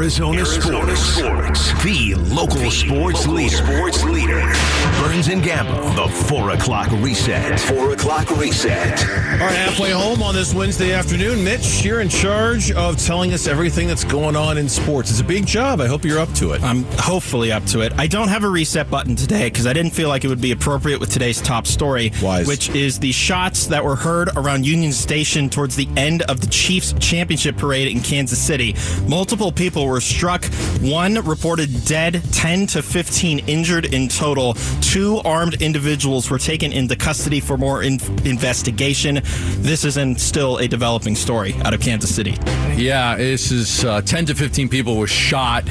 Arizona, Arizona sports. sports. The local, the sports, local leader. sports leader. Burns and Gambo, the 4 o'clock reset. 4 o'clock reset. All right, halfway home on this Wednesday afternoon. Mitch, you're in charge of telling us everything that's going on in sports. It's a big job. I hope you're up to it. I'm hopefully up to it. I don't have a reset button today because I didn't feel like it would be appropriate with today's top story, Wise. which is the shots that were heard around Union Station towards the end of the Chiefs championship parade in Kansas City. Multiple people were struck. One reported dead, 10 to 15 injured in total. Two armed individuals were taken into custody for more in- investigation. This is in still a developing story out of Kansas City. Yeah, this is uh, 10 to 15 people were shot.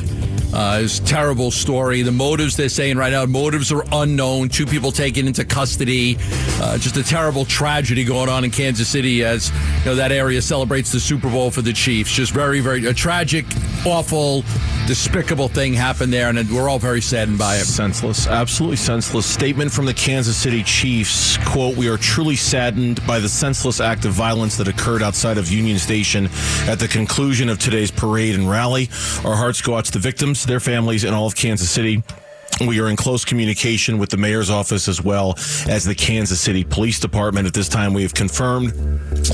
Uh, it's a terrible story. The motives they're saying right now, motives are unknown. Two people taken into custody. Uh, just a terrible tragedy going on in Kansas City as you know that area celebrates the Super Bowl for the Chiefs. Just very, very a tragic, awful, despicable thing happened there, and we're all very saddened by it. Senseless, absolutely senseless. Statement from the Kansas City Chiefs: "Quote: We are truly saddened by the senseless act of violence that occurred outside of Union Station at the conclusion of today's parade and rally. Our hearts go out to the victims." Their families, and all of Kansas City. We are in close communication with the mayor's office as well as the Kansas City Police Department. At this time, we have confirmed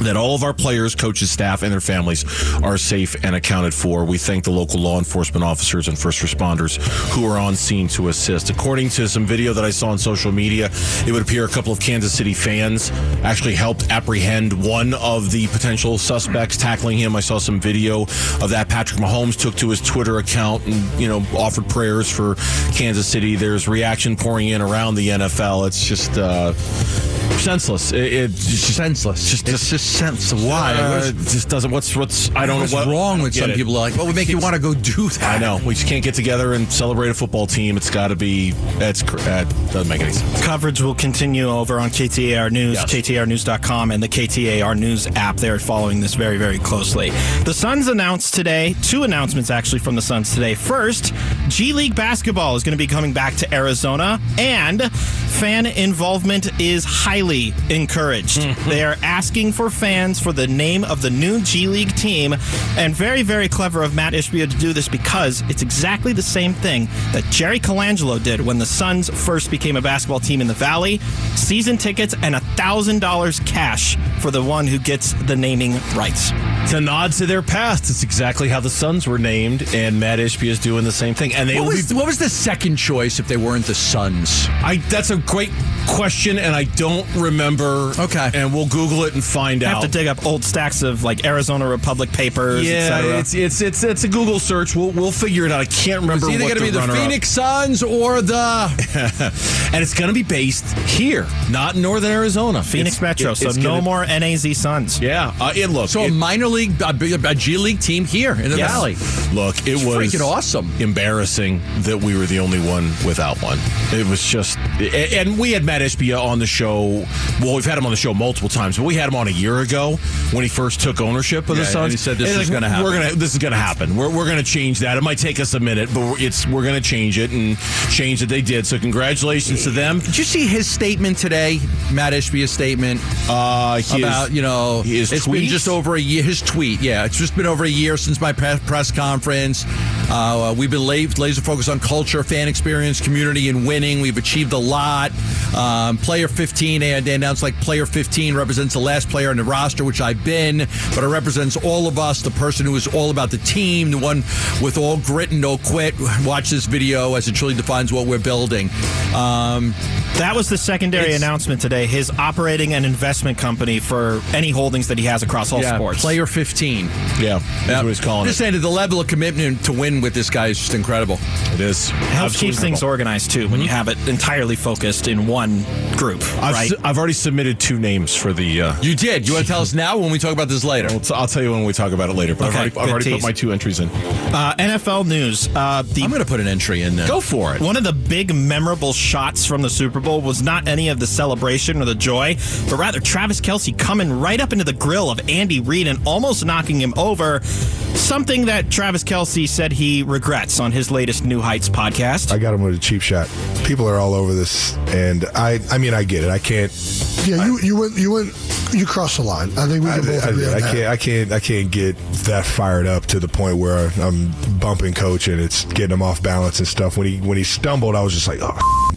that all of our players, coaches, staff, and their families are safe and accounted for. We thank the local law enforcement officers and first responders who are on scene to assist. According to some video that I saw on social media, it would appear a couple of Kansas City fans actually helped apprehend one of the potential suspects, tackling him. I saw some video of that. Patrick Mahomes took to his Twitter account and, you know, offered prayers for Kansas City. There's reaction pouring in around the NFL. It's just uh, senseless. It, it's just senseless. Just, it's just sense. Why? Uh, it just doesn't. What's what's? I don't what's know what's wrong with some it. people. Like, what would make you want to go do that? I know. We just can't get together and celebrate a football team. It's got to be. It's that doesn't make any sense. Coverage will continue over on KTAR News, Yes. KTARnews.com, and the KTAR News app. They're following this very, very closely. The Suns announced today, two announcements actually from the Suns today. First, G League basketball is going to be coming back to Arizona, and fan involvement is highly encouraged. Mm-hmm. they are asking for fans for the name of the new G League team, and very, very clever of Matt Ishbia to do this because it's exactly the same thing that Jerry Colangelo did when the Suns first became a basketball team in the Valley. Season tickets and $1,000 cash for the one who gets the naming rights. It's a nod to their past. It's exactly how the Suns were named, and Matt Ishbia is doing the same thing. And they What was, be. what was the second choice if they weren't the Suns? I, that's a great question, and I don't remember. Okay. and we'll Google it and find I out. have to dig up old stacks of like Arizona Republic papers, yeah, etc. it's, it's it's it's a Google search. We'll we'll figure it out. I can't remember It's either what going to be the runner-up- Phoenix Suns or the. and it's going to be based here, not in Northern Arizona. Phoenix It's- Metro, it- so no gonna- more NAZ Suns. Yeah, uh, it looks So a it, minor league, a, a G League team here in the Yes. Valley. look, it was freaking awesome. embarrassing that we were the only one without one. It was just, and we had Matt Ishbia on the show. Well, we've had him on the show multiple times, but we had him on a year ago when he first took ownership of Yeah, the Suns. and he said this And was like, gonna happen. We're gonna, this is going to happen. We're, we're going to change that. It might take us a minute, but it's we're going to change it and change it. They did. So congratulations to them. Did you see his statement today, Matt Ishbia's statement Uh, he is- about you know his it's been just over a year. His tweet, yeah, it's just been over a year since my press conference. Uh, we've been la- laser focused on culture, fan experience, community, and winning. We've achieved a lot. Um, player 15, they, they announced like player 15 represents the last player on the roster, which I've been, but it represents all of us. The person who is all about the team, the one with all grit and no quit. Watch this video as it truly defines what we're building. Um, That was the secondary announcement today. His operating and investment company for any holdings that he has across all yeah, sports. player 15. yeah, that's what he's calling Just it. saying that the level of commitment to win with this guy is just incredible. It is It helps keep things organized too when you have it entirely focused in one group, I've, right? su- I've already submitted two names for the. Uh, You did. You want to tell us now when we talk about this later? I'll, t- I'll tell you when we talk about it later. But Okay, I've already, I've already put my two entries in. Uh, NFL news. Uh, the I'm going to put an entry in there. Go for it. One of the big memorable shots from the Super Bowl Bowl was not any of the celebration or the joy, but rather Travis Kelce coming right up into the grill of Andy Reid and almost knocking him over. Something that Travis Kelce said he regrets on his latest New Heights podcast. I got him with a cheap shot. People are all over this, and I I mean I get it. I can't. Yeah, you you went you went you crossed the line. I think we I, can both I, agree on I that. can't. I can't. I can't get that fired up to the point where I'm bumping coach and it's getting him off balance and stuff. When he when he stumbled, I was just like, oh.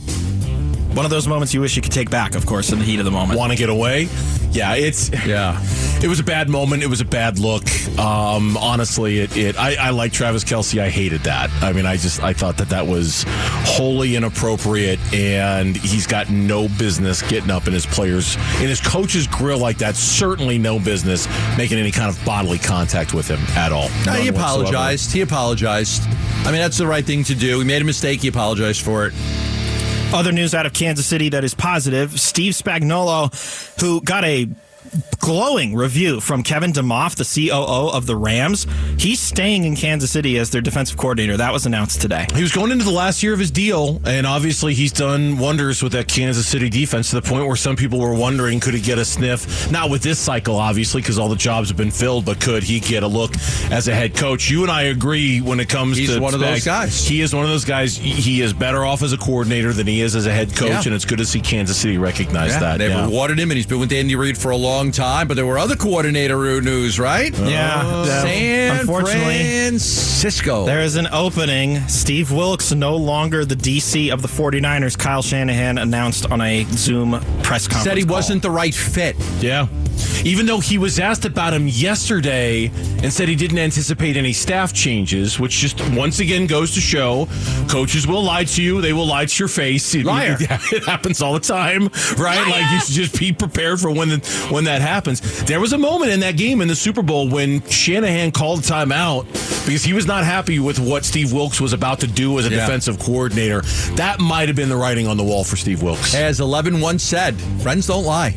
One of those moments you wish you could take back, of course, in the heat of the moment. Want to get away? Yeah, it's Yeah. It was a bad moment. It was a bad look. Um, honestly, it. it I, I like Travis Kelce. I hated that. I mean, I just I thought that that was wholly inappropriate, and he's got no business getting up in his players in his coach's grill like that. Certainly, no business making any kind of bodily contact with him at all. No, he None whatsoever. apologized. He apologized. I mean, that's the right thing to do. He made a mistake. He apologized for it. Other news out of Kansas City that is positive. Steve Spagnuolo, who got a glowing review from Kevin DeMoff, the COO of the Rams. He's staying in Kansas City as their defensive coordinator. That was announced today. He was going into the last year of his deal, and obviously he's done wonders with that Kansas City defense to the point where some people were wondering could he get a sniff? Not with this cycle, obviously, because all the jobs have been filled, but could he get a look as a head coach? You and I agree when it comes He's to one of those guys. He is one of those guys. He is better off as a coordinator than he is as a head coach, Yeah. and it's good to see Kansas City recognize that. They've yeah. rewarded him, and he's been with Andy Reid for a long time. But there were other coordinator news, right? Yeah. Uh, San Unfortunately, Francisco. There is an opening. Steve Wilks, no longer the DC of the 49ers. Kyle Shanahan announced on a Zoom press conference. said he call. wasn't the right fit. Yeah. Even though he was asked about him yesterday and said he didn't anticipate any staff changes, which just once again goes to show coaches will lie to you. They will lie to your face. It, Liar. It, happens all the time, right? Like you should just be prepared for when the, when that happens. There was a moment in that game in the Super Bowl when Shanahan called a timeout because he was not happy with what Steve Wilks was about to do as a Yeah. defensive coordinator. That might have been the writing on the wall for Steve Wilks. As 11 once said, friends don't lie.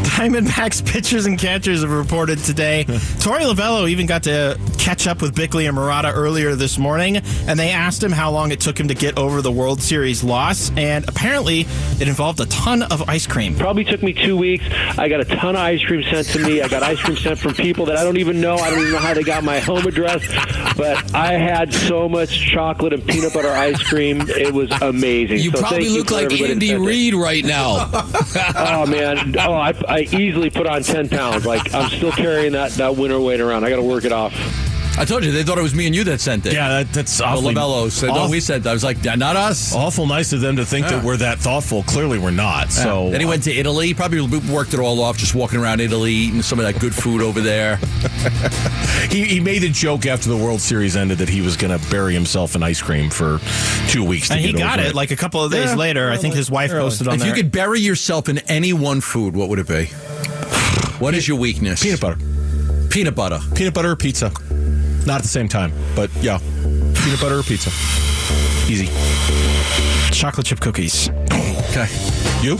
Diamondbacks pitchers and catchers have reported today. Torey Lovullo even got to catch up with Bickley and Marotta earlier this morning, and they asked him how long it took him to get over the World Series loss. And apparently, it involved a ton of ice cream. Probably took me two weeks. I got a ton of ice cream sent to me. I got ice cream sent from people that I don't even know. I don't even know how they got my home address. But I had so much chocolate and peanut butter ice cream. It was amazing. You So probably thank you look like Andy that. Reid right now. Oh man! Oh, I, I easily put on ten pounds. Like I'm still carrying that that winter weight around. I got to work it off. I told you they thought it was me and you that sent it. Yeah, that, that's Well, awfully, Lovullo said, no, awful- we said that. I was like, "Yeah, not us. awful nice of them to think that Yeah. we're that thoughtful. Clearly, we're not. So then he went to Italy. Probably worked it all off, just walking around Italy, eating some of that good food over there. he, he made a joke after the World Series ended that he was going to bury himself in ice cream for two weeks. To And he get got over it like a couple of days Yeah, later. I think his wife posted on if there. you could bury yourself in any one food, what would it be? What is your weakness? peanut butter, Peanut butter. peanut butter or pizza. Not at the same time, but yeah, peanut butter or pizza. Easy. chocolate chip cookies. Okay, you.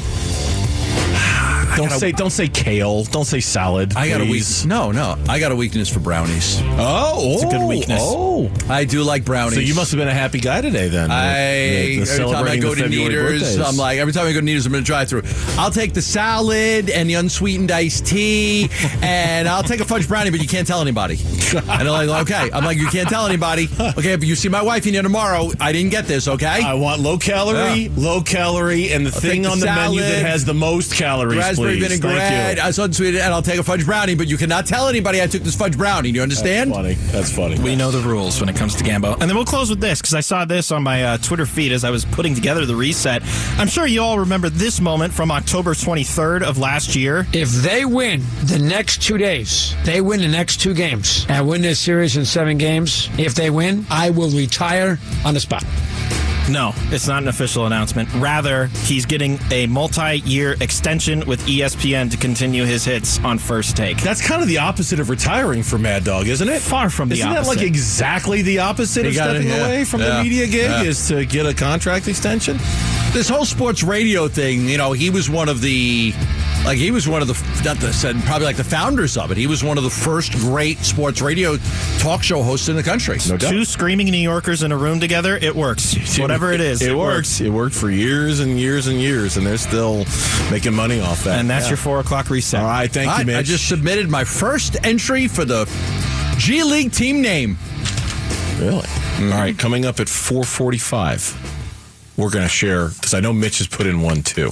Don't gotta- say don't say kale. Don't say salad. I got a weakness. No, no. I got a weakness for brownies. Oh, It's a good oh, weakness. Oh, I do like brownies. so you must have been a happy guy today then. I The- the every time I go to Neaters. I'm like every time I go to Neaters, I'm going to drive through. I'll take the salad and the unsweetened iced tea, and I'll take a fudge brownie, but you can't tell anybody. And they're like, okay, I'm like, you can't tell anybody. Okay, but you see my wife in here tomorrow. I didn't get this. Okay, I want low calorie, Yeah. low calorie, and the thing the on the menu that has the most calories. Raspberry please. Thank vinaigrette, you. I saw unsweetened, and I'll take a fudge brownie, but you cannot tell anybody I took this fudge brownie. Do you understand? That's funny. That's funny. We know the rules when it comes to Gambo. And then we'll close with this because I saw this on my uh, Twitter feed as I was putting together the reset. I'm sure you all remember this moment from October 23rd of last year. If they win the next two days, they win the next two games and win this series in seven games. If they win, I will retire on the spot. No, it's not an official announcement. Rather, he's getting a multi year extension with ESPN to continue his hits on first take. That's kind of the opposite of retiring for Mad Dog, isn't it? Far from the opposite. Isn't that like exactly the opposite He of got it, stepping yeah. away from Yeah. the media gig? Yeah. Is to get a contract extension? This whole sports radio thing, you know, he was one of the like he was one of the not the said probably like the founders of it. He was one of the first great sports radio talk show hosts in the country. No doubt. Two screaming New Yorkers in a room together, it works. Whatever it is, it, works. It worked for years and years and years, and they're still making money off that. And that's Yeah. your four o'clock reset. All right. Thank All you, Mitch. I just submitted my first entry for the G League team name. Really? Mm-hmm. All right, coming up at 445, we're going to share, because I know Mitch has put in one too.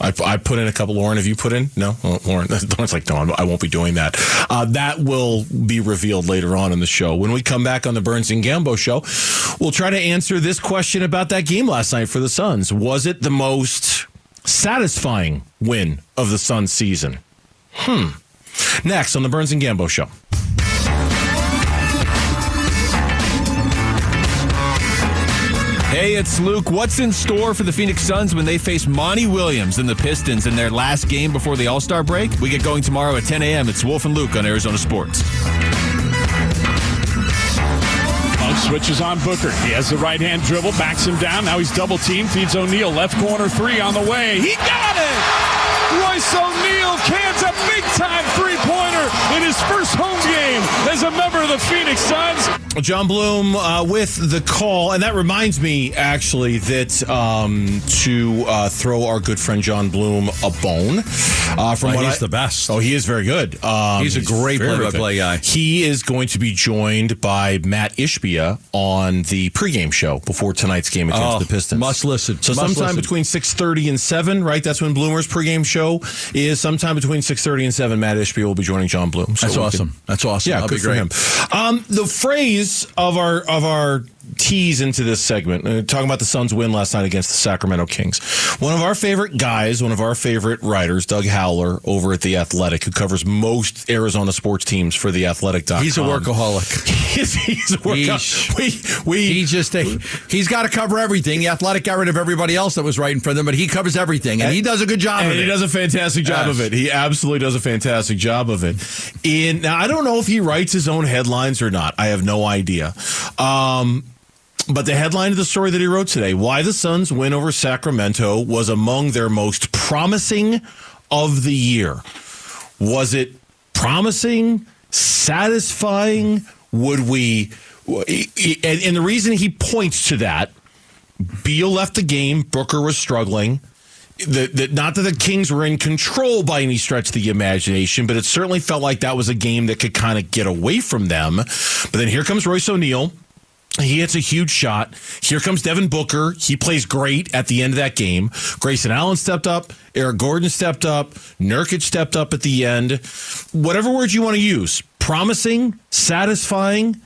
I, I put in a couple. Lauren, have you put in? No? Oh, Lauren, Lauren's like, no, I won't be doing that. Uh, that will be revealed later on in the show. When we come back on the Burns and Gambo show, we'll try to answer this question about that game last night for the Suns. Was it the most satisfying win of the Suns season? Hmm. Next on the Burns and Gambo show. Hey, it's Luke. What's in store for the Phoenix Suns when they face Monty Williams and the Pistons in their last game before the All Star break? We get going tomorrow at 10 a.m. It's Wolf and Luke on Arizona Sports. Switches on Booker. He has the right hand dribble, backs him down. Now he's double teamed, feeds O'Neal. Left corner three on the way. He got it! Royce O'Neal cans a big time three pointer in his first home game as a member of the Phoenix Suns. John Bloom uh, with the call, and that reminds me actually that um, to uh, throw our good friend John Bloom a bone. Uh, from Oh, what he's I- the best. Oh, he is very good. Um, He's a great very, very play-by-play guy. He is going to be joined by Matt Ishbia on the pregame show before tonight's game against Oh, the Pistons. must listen. So Must sometime listen. between six thirty and seven, right? That's when Bloomer's pregame show is. Sometime between six thirty and seven, Matt Ishbia will be joining John Bloom. So That's awesome. can- That's awesome. yeah, That'll good be for him. Um, the phrase of our of our tease into this segment, uh, talking about the Suns' win last night against the Sacramento Kings. One of our favorite guys, one of our favorite writers, Doug Haller, over at the Athletic, who covers most Arizona sports teams for the Athletic.com. He's a workaholic. he's, he's a workaholic. We we He just he's got to cover everything. The athletic got rid of everybody else that was writing for them, but he covers everything, and he does a good job and of he does a fantastic job Yes. of it. He absolutely does a fantastic job of it. In now, I don't know if he writes his own headlines or not. I have no idea. Um, but the headline of the story that he wrote today, why the Suns win over Sacramento, was among their most promising of the year. Was it promising, satisfying? Would we? And, the reason he points to that, Beal left the game. Booker was struggling. The, the, not that the Kings were in control by any stretch of the imagination, but it certainly felt like that was a game that could kind of get away from them. But then here comes Royce O'Neal. He hits a huge shot. Here comes Devin Booker. He plays great at the end of that game. Grayson Allen stepped up. Eric Gordon stepped up. Nurkic stepped up at the end. Whatever words you want to use. Promising, satisfying.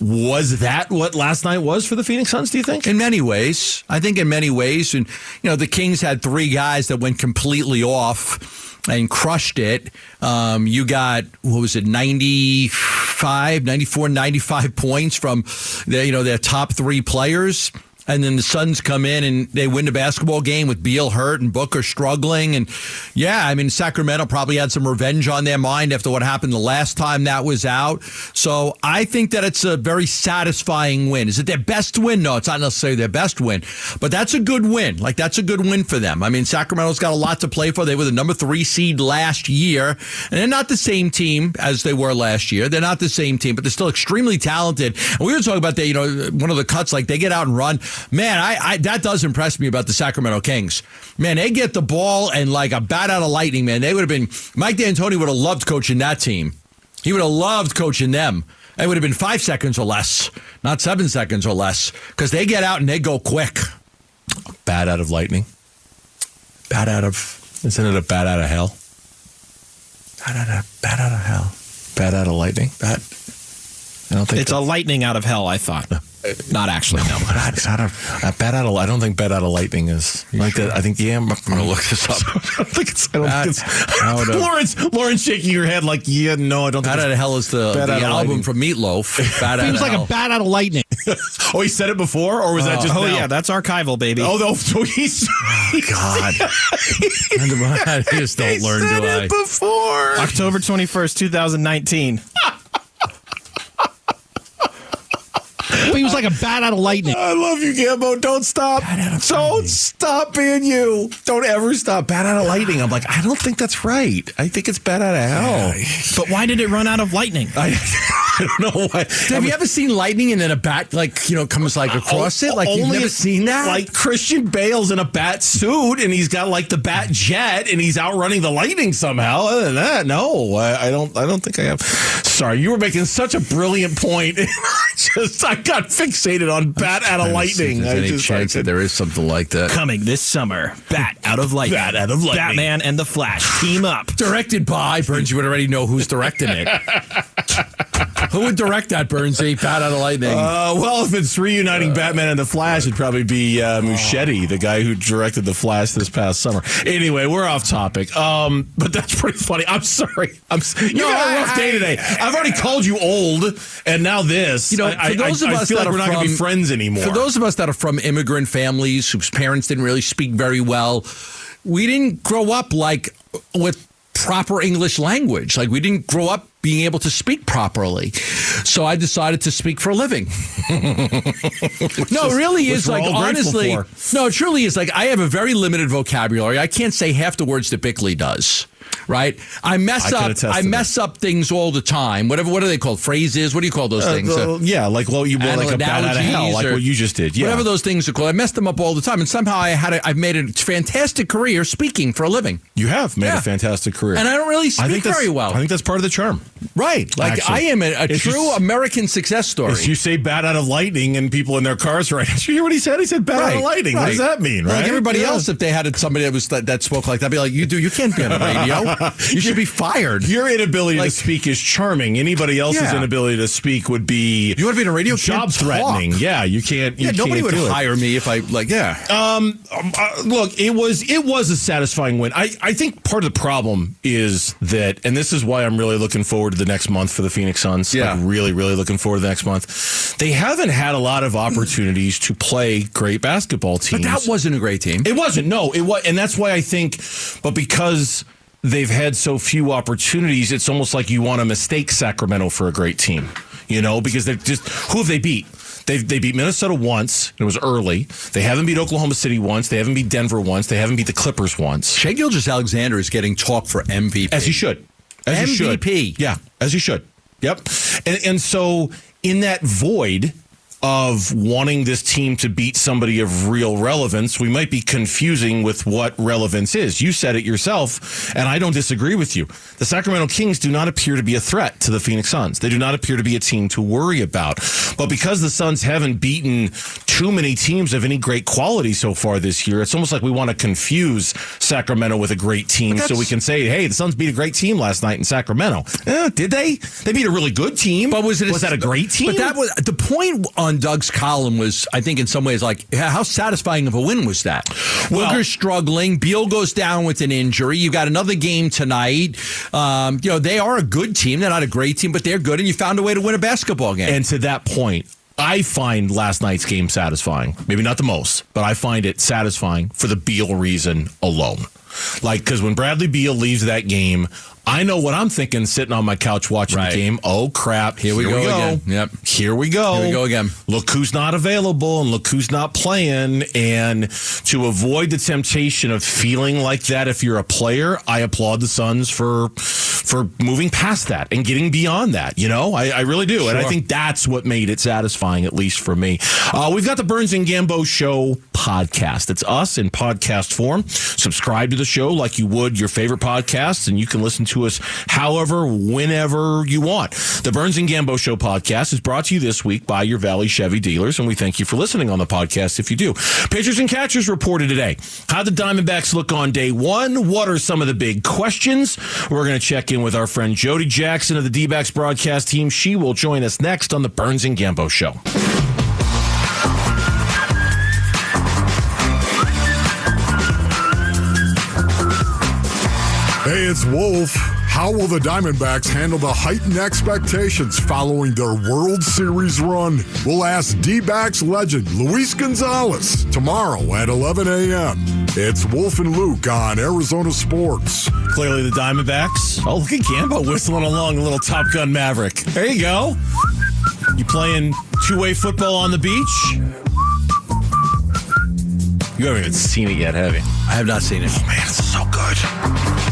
Was that what last night was for the Phoenix Suns, do you think? In many ways, I think in many ways, and you know, the Kings had three guys that went completely off and crushed it. Um, you got what was it, 95, 94, 95 points from the, you know their top three players. And then the Suns come in and they win the basketball game with Beal hurt and Booker struggling. And yeah, I mean, Sacramento probably had some revenge on their mind after what happened the last time that was out. So I think that it's a very satisfying win. Is it their best win? No, it's not necessarily their best win, but that's a good win. Like, that's a good win for them. I mean, Sacramento's got a lot to play for. They were the number three seed last year, and they're not the same team as they were last year. They're not the same team, but they're still extremely talented. And we were talking about that, you know, one of the cuts, like they get out and run. Man, I, I that does impress me about the Sacramento Kings. Man, they get the ball and like a bat out of lightning, man. They would have been Mike D'Antoni would have loved coaching that team. He would have loved coaching them. It would have been five seconds or less, not seven seconds or less, because they get out and they go quick. Bat out of lightning. Bat out of Isn't it a bat out of hell? bat out of bat out of hell. Bat out of lightning? Bat I don't think It's a lightning out of hell, I thought. Not actually, no. bat out of a bat out of. I don't think bat out of lightning is like that. I think yeah. I'm, gonna look this up. I don't think it's. I don't Bat think out of- uh, Lawrence, Lawrence shaking your head like yeah. No, I don't. Bat think out of hell is the, the album lightning. from Meatloaf. Bat out Seems of like hell. a bat out of lightning. Oh, he said it before, or was that uh, just? oh now? yeah, that's archival, baby. Oh no! So he's. Oh, God. I just don't he learn, said do I? it before. October twenty first, two thousand nineteen. but he was like a bat out of lightning. I love you, Gambo. Don't stop. Don't stop being you. Don't ever stop. Bat out of ah. lightning. I'm like, I don't think that's right. I think it's bat out of hell. But why did it run out of lightning? I, I don't know why. Have you ever seen lightning and then a bat like you know comes like uh, across it? Like you've Only never seen that? Like Christian Bale's in a bat suit and he's got like the bat jet and he's outrunning the lightning somehow. Other than that, no, I, I don't. I don't think I have. Sorry, you were making such a brilliant point. I just I got fixated on bat out of lightning. There's I any just chance I that there is something like that? Coming this summer, Bat Out of Lightning. Bat Out of Lightning. Batman and the Flash team up. Directed by Burns. You would already know who's directing it. Who would direct that, Burnsy? Bat out of lightning. Uh, well, if it's reuniting Batman and the Flash, it'd probably be uh, Muschietti, the guy who directed the Flash this past summer. Anyway, we're off topic. Um, but that's pretty funny. I'm sorry. I'm. You No, got a I- rough day today. I've already called you old, and now this. You know, I, for those I, of I us feel that like are we're not going to be friends anymore. For those of us that are from immigrant families whose parents didn't really speak very well, we didn't grow up like with proper English language. Like we didn't grow up being able to speak properly. So I decided to speak for a living. no, it really is like honestly. No, it truly is like I have a very limited vocabulary. I can't say half the words that Bickley does. Right, I mess I up. I mess up things all the time. Whatever. What are they called? Phrases. What do you call those Uh, things? the- Uh, yeah, like well, you were like a bat out of hell, like what you just did. Yeah, Whatever those things are called. I messed them up all the time, and somehow I had a, I've made a fantastic career speaking for a living. you have made Yeah. a fantastic career, And I don't really speak very well. I think that's part of the charm. Right. Like Actually. I am a, a true American success story. You say bat out of lightning and people in their cars right, did you hear what he said? He said bat out of lightning. What does that mean, Like right? everybody Yeah. else, if they had somebody that was that, that spoke like that, I'd be like, "You do, you can't be on the radio. you should be fired." Your inability Like- to speak is charming. Anybody else's Yeah. inability to speak would be You want to be in a radio? job threatening. Yeah, you can't. You Yeah, nobody can't would do it. hire me if I like. Yeah. Um, um, uh, look, it was it was a satisfying win. I, I think part of the problem is that, and this is why I'm really looking forward to the next month for the Phoenix Suns. Yeah. like really, really looking forward to the next month. They haven't had a lot of opportunities to play great basketball teams. but that wasn't a great team. It wasn't. No, it was, and that's why I think. But because they've had so few opportunities, it's almost like you want to mistake Sacramento for a great team. You know, because they're just who have they beat? They they beat Minnesota once. and It was early. They haven't beat Oklahoma City once. They haven't beat Denver once. They haven't beat the Clippers once. Shai Gilgeous-Alexander is getting talk for MVP. As he should. As he should. MVP. Yeah, as he should. Yep. And and so in that void of wanting this team to beat somebody of real relevance, we might be confusing with what relevance is. You said it yourself, and I don't disagree with you. The Sacramento Kings do not appear to be a threat to the Phoenix Suns. They do not appear to be a team to worry about. But because the Suns haven't beaten too many teams of any great quality so far this year, it's almost like we want to confuse Sacramento with a great team so we can say, hey, the Suns beat a great team last night in Sacramento. Eh, did they? They beat a really good team. But was it was that a great team? But that was the point on Doug's column was, I think, in some ways, like how satisfying of a win was that? Well- Booker's struggling. Beal goes down with an injury. You got another game tonight. Um, you know they are a good team. They're not a great team, but they're good, and you found a way to win a basketball game. And to that point, I find last night's game satisfying. Maybe not the most, but I find it satisfying for the Beal reason alone. Like, because when Bradley Beal leaves that game, I know what I'm thinking sitting on my couch watching Right. the game. Oh, crap. Here we go again. Yep. Here we go. Here we go again. Look who's not available and look who's not playing. And to avoid the temptation of feeling like that if you're a player, I applaud the Suns for for moving past that and getting beyond that. You know, I, I really do. And I think that's what made it satisfying, at least for me. Uh, we've got the Burns and Gambo Show podcast. It's us in podcast form. Subscribe to the show like you would your favorite podcasts, and you can listen to us however, whenever you want. The Burns and Gambo Show podcast is brought to you this week by your Valley Chevy dealers, and we thank you for listening on the podcast if you do. Pitchers and catchers reported today. How the Diamondbacks look on day one? What are some of the big questions? We're going to check in with our friend Jody Jackson of the D backs broadcast team. She will join us next on the Burns and Gambo Show. Hey, it's Wolf. How will the Diamondbacks handle the heightened expectations following their World Series run? We'll ask D backs legend Luis Gonzalez tomorrow at 11 a.m. It's Wolf and Luke on Arizona Sports. Clearly, the Diamondbacks. Oh, look at Gambo whistling along a little Top Gun Maverick. There you go. You playing two way football on the beach? You haven't even seen it yet, have you? I have not seen it. Oh, man, it's so good.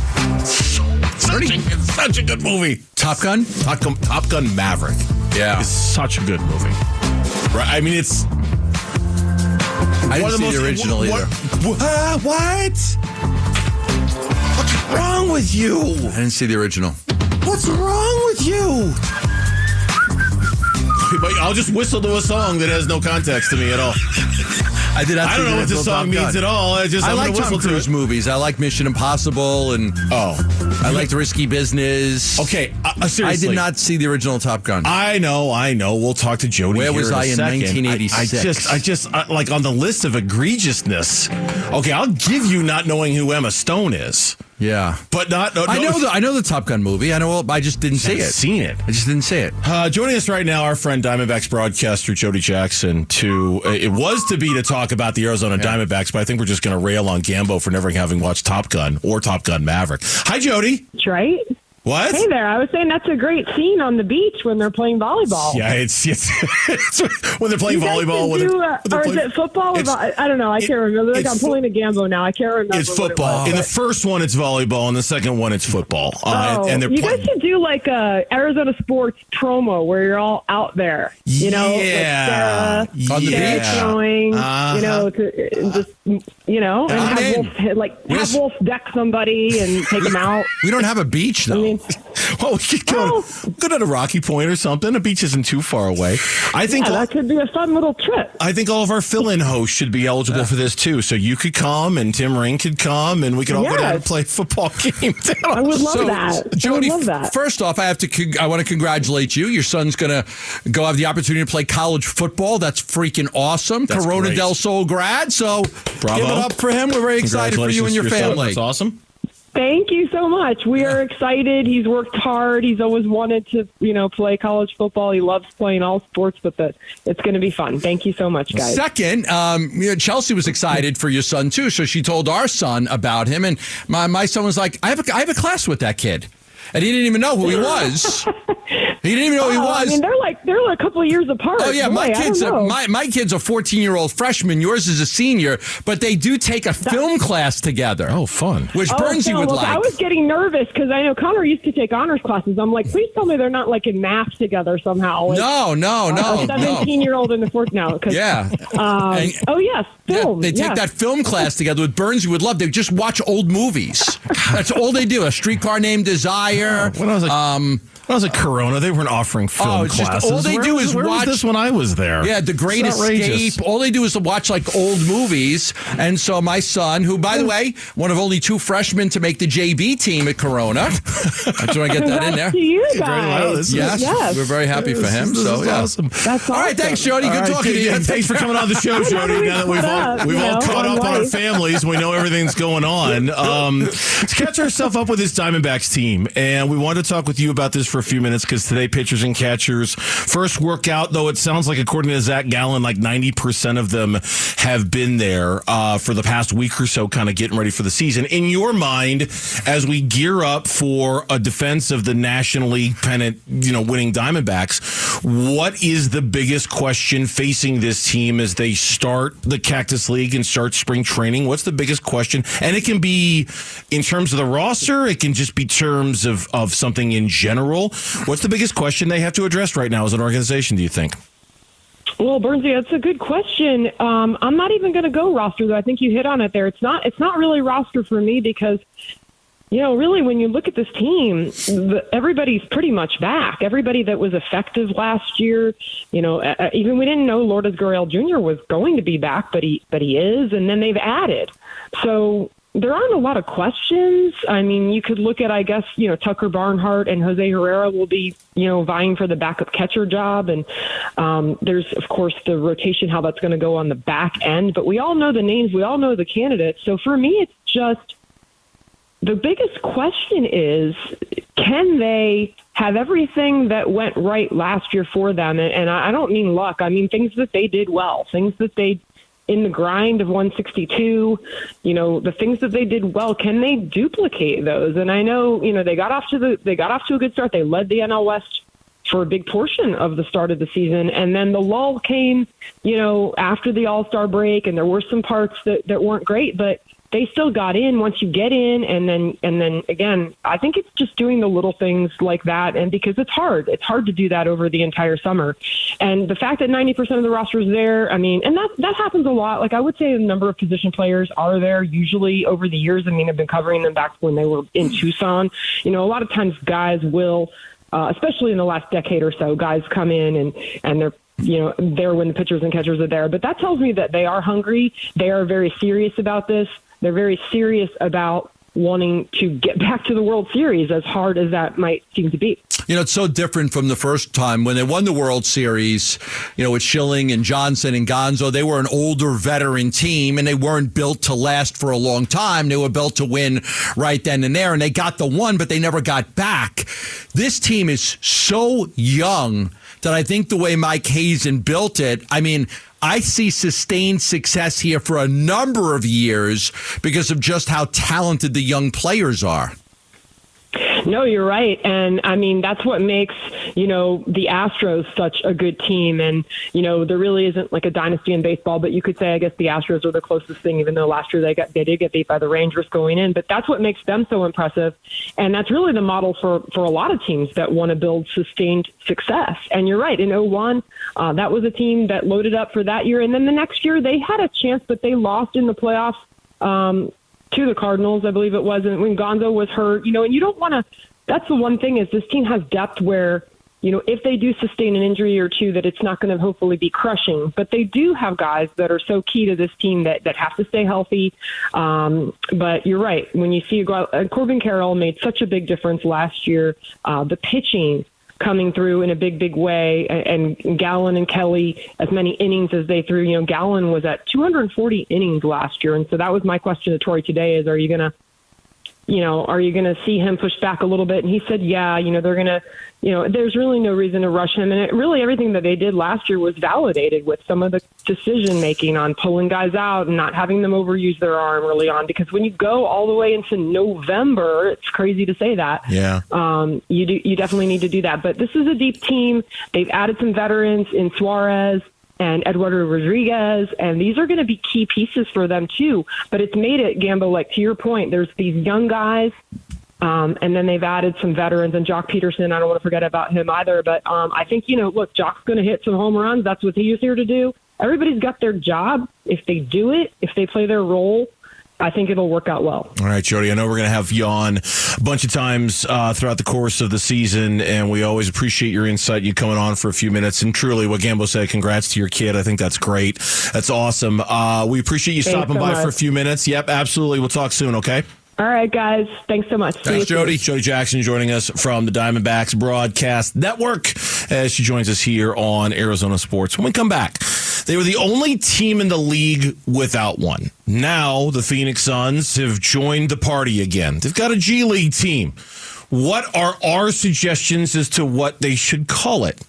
Such, a, it's such a good movie. Top Gun? Top Gun, Top Gun Maverick. Yeah. It's such a good movie. Right? I mean, it's. I didn't see the original what, either. What? what? What's wrong with you? I didn't see the original. What's wrong with you? I'll just whistle to a song that has no context to me at all. I did. I don't know what this song means at all. I just I I'm like Tom Cruise movies. I like Mission Impossible, and Oh, I liked Risky Business. okay. Uh, uh, I did not see the original Top Gun. I know, I know. We'll talk to Jody. Where here was in I in 1986? I, I just, I just uh, like on the list of egregiousness. Okay, I'll give you not knowing who Emma Stone is, yeah, but not. No, I no- know the I know the Top Gun movie. I know. I just didn't see it. Seen it. I just didn't see it. Uh, joining us right now, our friend Diamondbacks broadcaster Jody Jackson. To uh, it was to be to talk about the Arizona Diamondbacks, but I think we're just going to rail on Gambo for never having watched Top Gun or Top Gun Maverick. Hi, Jody. That's right. What? Hey there. I was saying that's a great scene on the beach when they're playing volleyball. Yeah, it's, it's, it's when they're playing volleyball. When they're, uh, when they're or is it football? Or vo- I don't know. I it- can't remember. Like I'm pulling a gambo now. I can't remember. It's what it football. was. In the first one, it's volleyball. In the second one, it's football. Uh, Oh, and, you playing. guys should do like a Arizona sports promo where you're all out there. You know, Yeah. like Sarah, On the Sarah beach? throwing. Uh-huh. You know, to uh, just you know, and I'm have in. Wolf like Where's- have Wolf deck somebody and take them out. We don't have a beach though. I mean, well, we could go, go to Rocky Point or something. The beach isn't too far away. I think. yeah, that could be a fun little trip. I think all of our fill-in hosts should be eligible for this too. So you could come, and Tim Ring could come, and we could all go down and Yes. play football game. I would love So, that. Jody, I would love that. first off, I have to. con- I want to congratulate you. Your son's going to go have the opportunity to play college football. That's freaking awesome. That's Corona great. del Sol grad. So Bravo. Give it up for him. We're very excited for you and your Congratulations family. That's awesome. Thank you so much. We are excited. He's worked hard. He's always wanted to, you know, play college football. He loves playing all sports, but the, it's going to be fun. Thank you so much, guys. Second, um, you know, Chelsea was excited for your son too, so she told our son about him, and my, my son was like, "I have a, I have a class with that kid," and he didn't even know who he was. he didn't even know who he Oh, was. I mean, they're like they're like a couple of years apart. Oh yeah, Boy, my kid's a, my my kid's a 14 year old freshman. Yours is a senior, but they do take a film class together. Oh, fun! Which Oh, Burnsy so, would well, like. I was getting nervous because I know Connor used to take honors classes. I'm like, please tell me they're not like in math together somehow. Like, no, no, no, a no. 17 year old in the fourth now. 'cause, Yeah. Um, And- oh yes, Yeah, film. they take yes. that film class together with Burns. You would love. They just watch old movies. That's all they do. A streetcar named Desire. When I was like, Um, I was at Corona, they weren't offering film Oh, it's just classes. all they Where do was- is where was watch- this when I was there. Yeah, The Great It's outrageous. Escape. All they do is watch like old movies. And so my son, who by the way, one of only two freshmen to make the JV team at Corona, I just want to get that in there. Congrats to you guys. this is- Yes, Yes. we're very happy for him. is- So is yeah. awesome. That's All right, thanks, Jody. Good All right, talking to you. Thanks for coming on the show, Jody. Now that we've all we've all caught up on our families, we know everything's going on. Um, let's catch ourselves up with this Diamondbacks team, and we wanted to talk with you about this for a few minutes because today pitchers and catchers first workout. Though it sounds like, according to Zach Gallen, like ninety percent of them have been there uh, for the past week or so, kind of getting ready for the season. In your mind, as we gear up for a defense of the National League pennant, you know, winning Diamondbacks, what is the biggest question facing this team as they start the Cactus League and start spring training? What's the biggest question? And it can be in terms of the roster, it can just be terms of, of something in general. What's the biggest question they have to address right now as an organization, do you think? Well, Burnsy, that's a good question. Um, I'm not even going to go roster though. I think you hit on it there. It's not. It's not really roster for me because, you know, really when you look at this team, everybody's pretty much back. Everybody that was effective last year, you know, uh, uh, even we didn't know Lourdes Gurriel Jr. was going to be back, but he but he is, and then they've added. So there aren't a lot of questions. I mean, you could look at, I guess, you know, Tucker Barnhart and Jose Herrera will be, you know, vying for the backup catcher job. And um, there's, of course, the rotation, how that's going to go on the back end. But we all know the names, we all know the candidates. So for me, it's just the biggest question is can they have everything that went right last year for them? And, and I I don't mean luck, I mean things that they did well, things that they in the grind of 162, you know, the things that they did well, can they duplicate those? And I know, you know, they got off to the they got off to a good start. They led the NL West for a big portion of the start of the season. And then the lull came, you know, after the All Star break, and there were some parts that, that weren't great, but they still got in once you get in and then and then again i think it's just doing the little things like that and because it's hard it's hard to do that over the entire summer and the fact that 90% of the roster is there i mean and that that happens a lot like i would say a number of position players are there usually over the years i mean i've been covering them back when they were in tucson you know a lot of times guys will uh, especially in the last decade or so guys come in and and they're you know, there when the pitchers and catchers are there. But that tells me that they are hungry. They are very serious about this. They're very serious about wanting to get back to the World Series, as hard as that might seem to be. You know, it's so different from the first time when they won the World Series, you know, with Schilling and Johnson and Gonzo. They were an older veteran team and they weren't built to last for a long time. They were built to win right then and there. And they got the one, but they never got back. This team is so young that I think the way Mike Hazen built it, I mean, I see sustained success here for a number of years because of just how talented the young players are. No, you're right. And I mean, that's what makes, you know, the Astros such a good team. And, you know, there really isn't like a dynasty in baseball, but you could say, I guess the Astros are the closest thing, even though last year they got, they did get beat by the Rangers going in. But that's what makes them so impressive. And that's really the model for, for a lot of teams that want to build sustained success. And you're right. In 01, uh, that was a team that loaded up for that year. And then the next year they had a chance, but they lost in the playoffs. Um, to the Cardinals, I believe it was, and when Gonzo was hurt, you know, and you don't want to. That's the one thing is this team has depth where, you know, if they do sustain an injury or two, that it's not going to hopefully be crushing. But they do have guys that are so key to this team that that have to stay healthy. Um, but you're right when you see uh, Corbin Carroll made such a big difference last year. Uh, the pitching coming through in a big, big way. And Gallen and Kelly, as many innings as they threw, you know, Gallen was at 240 innings last year. And so that was my question to Torey today is, are you going to, you know, are you going to see him push back a little bit? And he said, yeah, you know, they're going to, you know, there's really no reason to rush him. And it, really everything that they did last year was validated with some of the decision making on pulling guys out and not having them overuse their arm early on. Because when you go all the way into November, it's crazy to say that. Yeah. Um, you do, you definitely need to do that. But this is a deep team. They've added some veterans in Suarez and Eduardo Rodriguez, and these are going to be key pieces for them too. But it's made it, Gambo, like to your point, there's these young guys um, and then they've added some veterans and Joc Pederson. I don't want to forget about him either. But um, I think, you know, look, Joc's going to hit some home runs. That's what he was here to do. Everybody's got their job. If they do it, if they play their role, I think it'll work out well. All right, Jody. I know we're going to have you on a bunch of times uh, throughout the course of the season, and we always appreciate your insight. You coming on for a few minutes, and truly, what Gambo said, congrats to your kid. I think that's great. That's awesome. Uh, we appreciate you Thanks stopping so by much. for a few minutes. Yep, absolutely. We'll talk soon. Okay. All right, guys. Thanks so much. Thanks. Jody. Jody Jackson joining us from the Diamondbacks Broadcast Network as she joins us here on Arizona Sports. When we come back, they were the only team in the league without one. Now the Phoenix Suns have joined the party again. They've got a G League team. What are our suggestions as to what they should call it?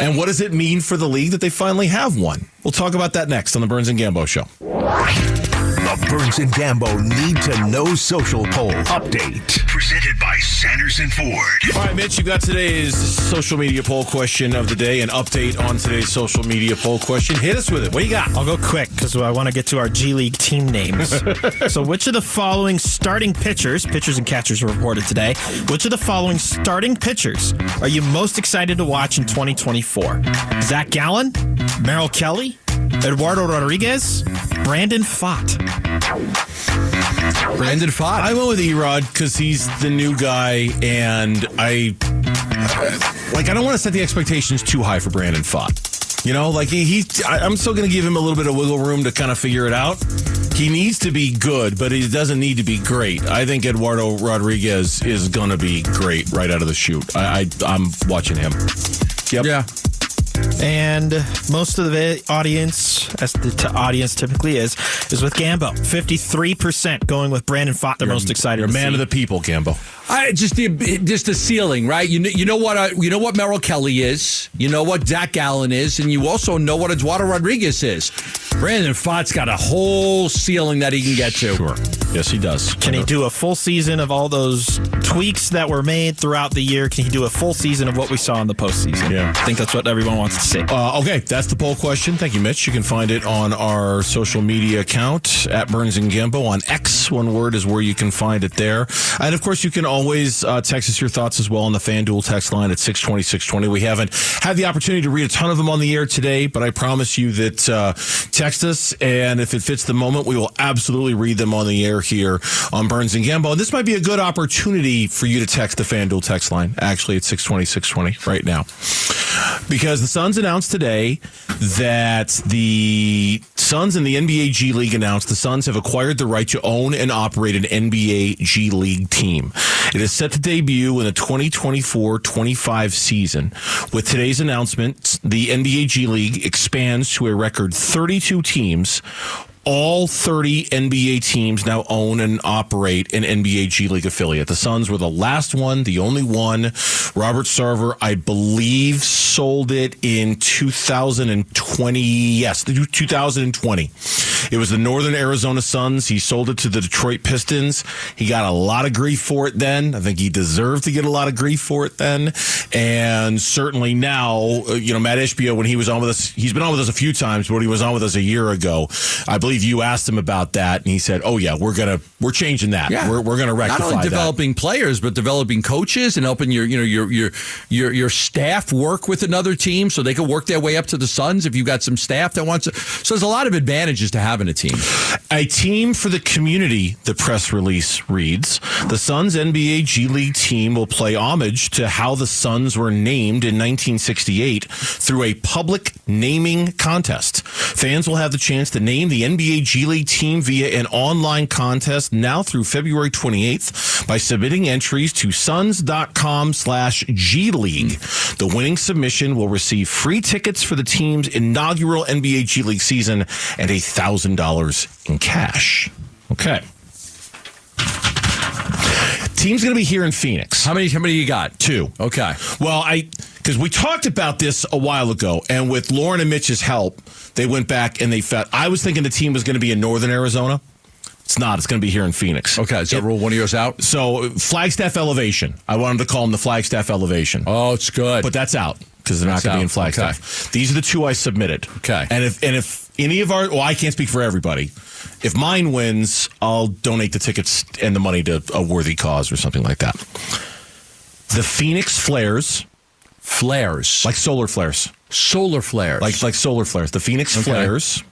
And what does it mean for the league that they finally have one? We'll talk about that next on the Burns and Gambo Show. The Burns and Gambo Need to Know Social Poll Update. Presented by Sanderson Ford. All right, Mitch, you got today's social media poll question of the day, an update on today's social media poll question. Hit us with it. What do you got? I'll go quick because I want to get to our G League team names. so, which of the following starting pitchers, pitchers and catchers were reported today, which of the following starting pitchers are you most excited to watch in 2024? Zach Gallen, Merrill Kelly, Eduardo Rodriguez, Brandon Pfaadt. Brandon Pfaadt. I went with Erod because he's the new guy, and I like. I don't want to set the expectations too high for Brandon Pfaadt. You know, like he, he I, I'm still going to give him a little bit of wiggle room to kind of figure it out. He needs to be good, but he doesn't need to be great. I think Eduardo Rodriguez is going to be great right out of the chute. I, I I'm watching him. Yep. Yeah. And most of the audience, as the t- audience typically is, is with Gambo. 53% going with Brandon Pfaadt. They're most excited. You're a to man see. of the people, Gambo. I just the just the ceiling, right? You know, you know what I, you know what Merrill Kelly is. You know what Zach Gallen is, and you also know what Eduardo Rodriguez is. Brandon Pfaadt's got a whole ceiling that he can get to. Sure. Yes, he does. Can he do a full season of all those tweaks that were made throughout the year? Can he do a full season of what we saw in the postseason? Yeah. I think that's what everyone wants Uh, okay, that's the poll question. Thank you, Mitch. You can find it on our social media account at Burns and Gambo on X. One word is where you can find it there. And of course, you can always uh, text us your thoughts as well on the FanDuel text line at 620 620. We haven't had the opportunity to read a ton of them on the air today, but I promise you that uh, text us, and if it fits the moment, we will absolutely read them on the air here on Burns and Gambo. And this might be a good opportunity for you to text the FanDuel text line, actually at 620 620 right now. Because the Suns announced today that the Suns and the NBA G League announced the Suns have acquired the right to own and operate an NBA G League team. It is set to debut in the 2024 25 season. With today's announcement, the NBA G League expands to a record 32 teams. All 30 NBA teams now own and operate an NBA G League affiliate. The Suns were the last one, the only one. Robert Sarver, I believe, sold it in 2020. Yes, 2020. It was the Northern Arizona Suns. He sold it to the Detroit Pistons. He got a lot of grief for it then. I think he deserved to get a lot of grief for it then. And certainly now, uh, you know, Mat Ishbia, when he was on with us, he's been on with us a few times, but when he was on with us a year ago, I believe you asked him about that, and he said, "Oh yeah, we're gonna we're changing that. Yeah. We're, we're gonna rectify Not only that." developing players, but developing coaches and helping your you know your your your your staff work with another team so they can work their way up to the Suns if you've got some staff that wants to. So there's a lot of advantages to having a team. A team for the community, the press release reads. The Suns NBA G League team will play homage to how the Suns were named in 1968 through a public naming contest. Fans will have the chance to name the NBA G League team via an online contest now through February 28th by submitting entries to suns.com slash G League. The winning submission will receive free tickets for the team's inaugural NBA G League season and a thousand dollars in cash. Okay. Team's going to be here in Phoenix. How many? How many you got? Two. Okay. Well, I because we talked about this a while ago, and with Lauren and Mitch's help, they went back and they found. I was thinking the team was going to be in Northern Arizona. It's not. It's going to be here in Phoenix. Okay. Is that rule one of yours out? So Flagstaff Elevation. I wanted to call them the Flagstaff Elevation. Oh, it's good. But that's out because they're That's not going to be in. Flagstaff. These are the two I submitted. Okay. And if and if any of our well, I can't speak for everybody. If mine wins, I'll donate the tickets and the money to a worthy cause or something like that. The Phoenix Flares, Flares. like solar flares, solar flares. like like solar flares. The Phoenix Okay. Flares,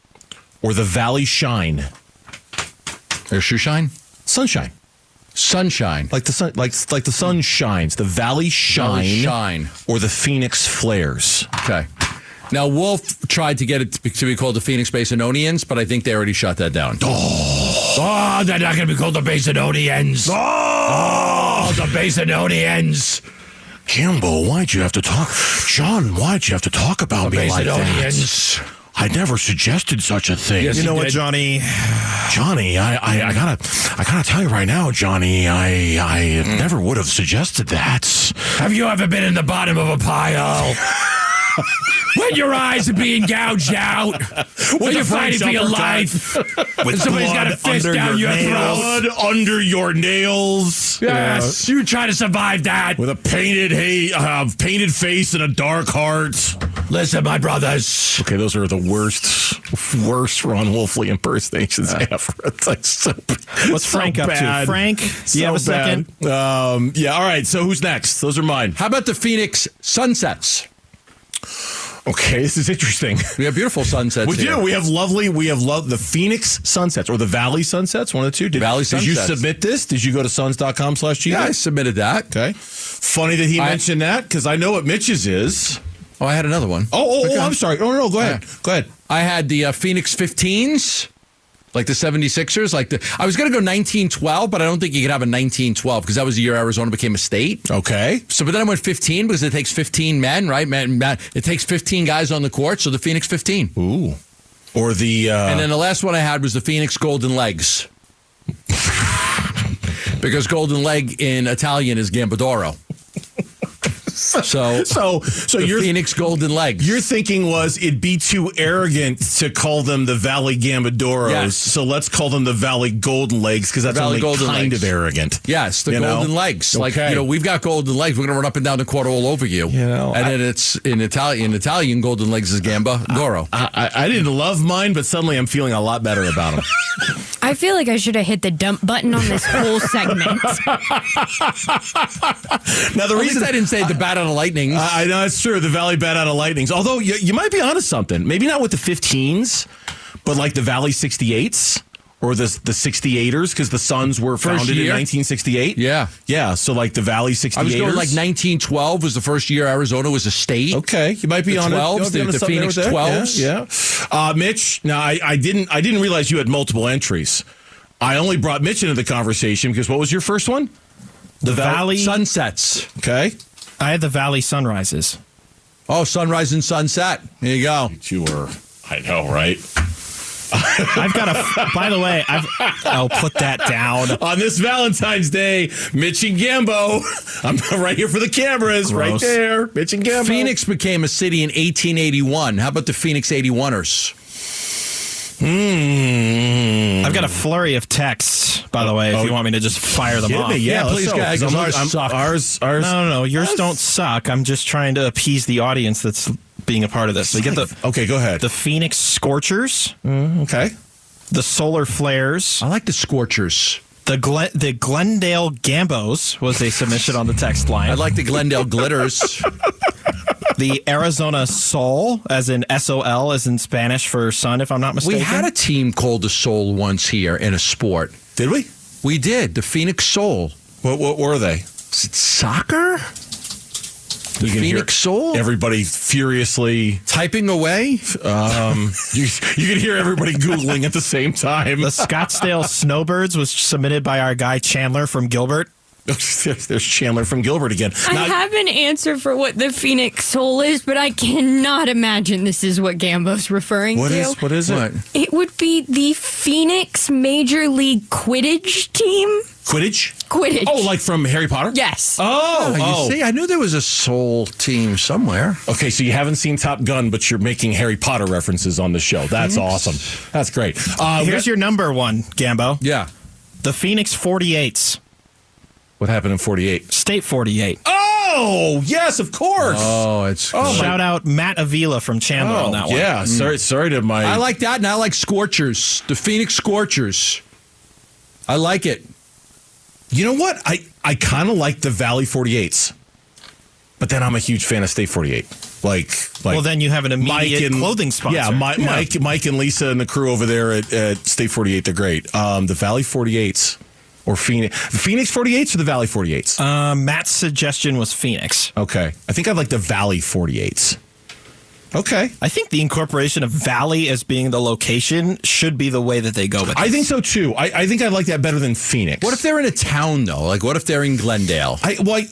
or the Valley Shine, There's shoe shine. sunshine. Sunshine. Like the sun, like like the sun shines. The Valley Shine, Valley Shine. or the Phoenix Flares. Okay. Now Wolf tried to get it to be, called the Phoenix Basinonians, but I think they already shut that down. Oh, oh they're not going to be called the Basinonians. Oh, oh the Basinonians. Campbell, why'd you have to talk? John, why'd you have to talk about me like that? I never suggested such a thing. Yes, You know what, did. Johnny? Johnny, I, I, I gotta, I gotta tell you right now, Johnny, I, I hmm. never would have suggested that. Have you ever been in the bottom of a pile? when your eyes are being gouged out, when you're fighting for your life, and somebody's got a fist down your, throat. blood under your nails. Yes, you try to survive that. With a painted, hey, uh, painted face and a dark heart. Listen, my brothers. Okay, those are the worst, worst Ron Wolfley impersonations ever. It's like so. What's so Frank up bad. to? Frank, do you have a second? Um, yeah. All right. So who's next? Those are mine. How about the Phoenix sunsets? Okay, this is interesting. We have beautiful sunsets. We here. do. We have lovely. We have love the Phoenix sunsets or the Valley sunsets. One of the two. Did, Valley Did you submit this? Did you go to suns.com slash G? Yeah, I submitted that. Okay. Funny that he I- mentioned that because I know what Mitch's is. Oh, I had another one. Oh, oh, Okay. oh I'm sorry. Oh, no, no. Go ahead. Go ahead. I had the uh, Phoenix 15s, like the 76ers. Like the, I was going to go 1912, but I don't think you could have a 1912 because that was the year Arizona became a state. Okay. So, but then I went 15 because it takes 15 men, right? Man, man, it takes 15 guys on the court. So the Phoenix 15. Ooh. Or the. Uh, And then the last one I had was the Phoenix Golden Legs. because golden leg in Italian is Gambadoro. So, so, so the you're Phoenix Golden Legs. Your thinking was it'd be too arrogant to call them the Valley Gambadoros. Yes. So let's call them the Valley Golden Legs because that's Valley only Golden kind Legs. of arrogant. Yes, the You know? golden legs. Like you know, we've got golden legs. We're gonna run up and down the court all over you. You know, and I- then it's in Italian. In Italian, golden legs is gamba goro. I, I, I didn't love mine, but suddenly I'm feeling a lot better about them. I feel like I should have hit the dump button on this whole segment. now the At reason least I didn't say the bat out of lightnings. I I know it's true. The Valley bat out of lightnings. Although you, you might be onto something. Maybe not with the 15s, but like the Valley 68s or the the 68ers because the Suns were First founded in 1968. Yeah. yeah. So like the Valley 68ers. I was going like 1912 was the first year Arizona was a state. Okay, you might be The on 12s, You the, the Phoenix there with that. 12s. Yeah. yeah. Uh, Mitch, now I, I didn't I didn't realize you had multiple entries. I only brought Mitch into the conversation because what was your first one? The Valley Sunsets. Okay. I had the Valley Sunrises. Oh, sunrise and sunset. There you go. You were. I know, right? I've got a. By the way, I've. I'll put that down. On this Valentine's Day, Mitch and Gambo. I'm right here for the cameras, right there. Mitch and Gambo. Phoenix became a city in 1881. How about the Phoenix 81ers? Hmm. I've got a flurry of texts, by the way, if Oh, you want me to just fire them off. me, yeah, Yeah, please, guys, ours I'm- suck. Ours, ours. No, no, no. Yours don't suck. I'm just trying to appease the audience that's being a part of this. So you get the Okay, go ahead. the Phoenix Scorchers, okay. the Solar Flares, I like the Scorchers. The Glen, the Glendale Gambos was a submission on the text line. I like the Glendale Glitters. the Arizona Sol, as in S O L, as in Spanish for sun, if I'm not mistaken. We had a team called the Soul once here in a sport. Did we? We did. The Phoenix Soul. What, what were they? Is it soccer? The You can hear Phoenix Soul? Everybody furiously. Typing away? Um, you, you can hear everybody Googling at the same time. The Scottsdale Snowbirds was submitted by our guy Chandler from Gilbert. There's Chandler from Gilbert again. I have an answer for what the Phoenix Soul is, but I cannot imagine this is what Gambo's referring what to. is what is it? It would be the Phoenix Major League Quidditch team. Quidditch? Quidditch. Oh, like from Harry Potter? yes. Oh, you oh. see, I knew there was a Soul team somewhere. Okay, so you haven't seen Top Gun, but you're making Harry Potter references on the show. That's awesome. That's great. Uh, Here's your number one, Gambo. Yeah. The Phoenix 48s, what happened in '48? State 48. Oh, yes, of course. Oh, it's. Oh, my- Shout out Matt Avila from Chandler on that one. yeah. Sorry, sorry to my. I like that, and I like Scorchers. The Phoenix Scorchers. I like it. You know what? I I kind of like the Valley 48s, but then I'm a huge fan of State 48. Like, like Well, then you have an immediate clothing sponsor. Yeah, Mi- Yeah. Mike, Mike, and Lisa and the crew over there at, at State 48, they're great. Um, the Valley 48s or Phoenix, Phoenix 48s or the Valley 48s. Um, Matt's suggestion was Phoenix. okay, I think I'd like the Valley 48s. Okay, I think the incorporation of Valley as being the location should be the way that they go with I think so too. I, I think I like that better than Phoenix. What if they're in a town though? Like, what if they're in Glendale? I well, I,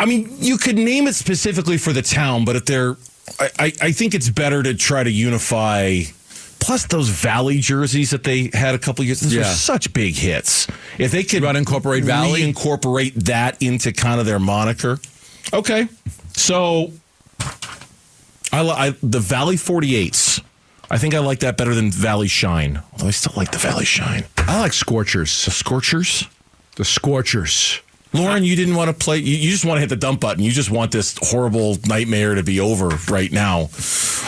I mean, you could name it specifically for the town, but if they're, I, I, I think it's better to try to unify. Plus, those Valley jerseys that they had a couple years, those were Yeah. such big hits. If they could wanna incorporate Valley? incorporate that into kind of their moniker. Okay, so I, I the Valley 48s. I think I like that better than Valley Shine. Although I still like the Valley Shine. I like Scorchers. The Scorchers. The Scorchers. Lauren, you didn't want to play. You, you just want to hit the dump button. You just want this horrible nightmare to be over right now.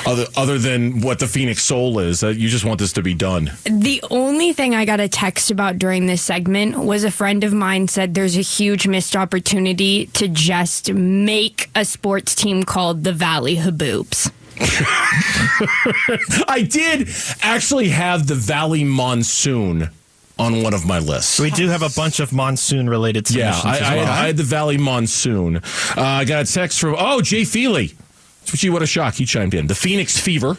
Other other than what the Phoenix Soul is, uh, you just want this to be done. The only thing I got a text about during this segment was a friend of mine said there's a huge missed opportunity to just make a sports team called the Valley Haboobs. I did actually have the Valley Monsoon on one of my lists. we do have a bunch of monsoon related Yeah, submissions I, as well. I, I had the Valley Monsoon. Uh, I got a text from oh Jay Feely. Gee, what a shock! He chimed in. The Phoenix Fever.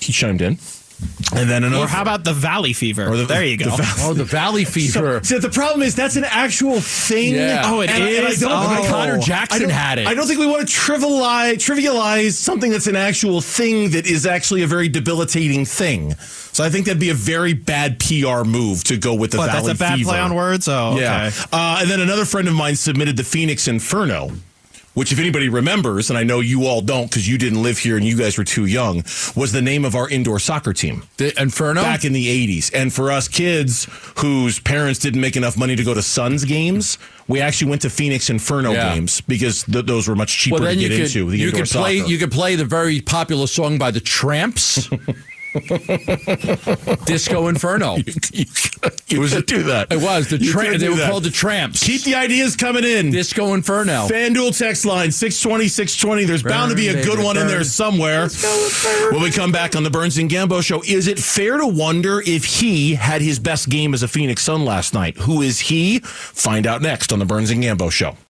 He chimed in. And then another. or how about the Valley Fever? Or the- there you go. the Val- Oh, the Valley Fever. so the problem is that's an actual thing. Yeah. Oh, it and, and I don't, Oh. I- Connor Jackson I don't- had it. I don't think we want to trivialize, trivialize something that's an actual thing that is actually a very debilitating thing. So I think that'd be a very bad PR move to go with the What, Valley that's a bad Fever. play on words? Oh, okay. Yeah. Uh, and then another friend of mine submitted the Phoenix Inferno. Which if anybody remembers, and I know you all don't because you didn't live here and you guys were too young, was the name of our indoor soccer team. The Inferno? Back in the 80s. And for us kids whose parents didn't make enough money to go to Suns games, we actually went to Phoenix Inferno Yeah. games because th- those were much cheaper well, to you get could into. The you indoor could play soccer. you could play the very popular song by the Tramps. Disco Inferno. You was could do that. It was the tra- they were that. called the Tramps. Keep the ideas coming in. Disco Inferno. FanDuel text line 620 620. There's bound to be a good baby, one in there somewhere. When we come back on the Burns and Gambo show, is it fair to wonder if he had his best game as a Phoenix Sun last night? Who is he? Find out next on the Burns and Gambo show.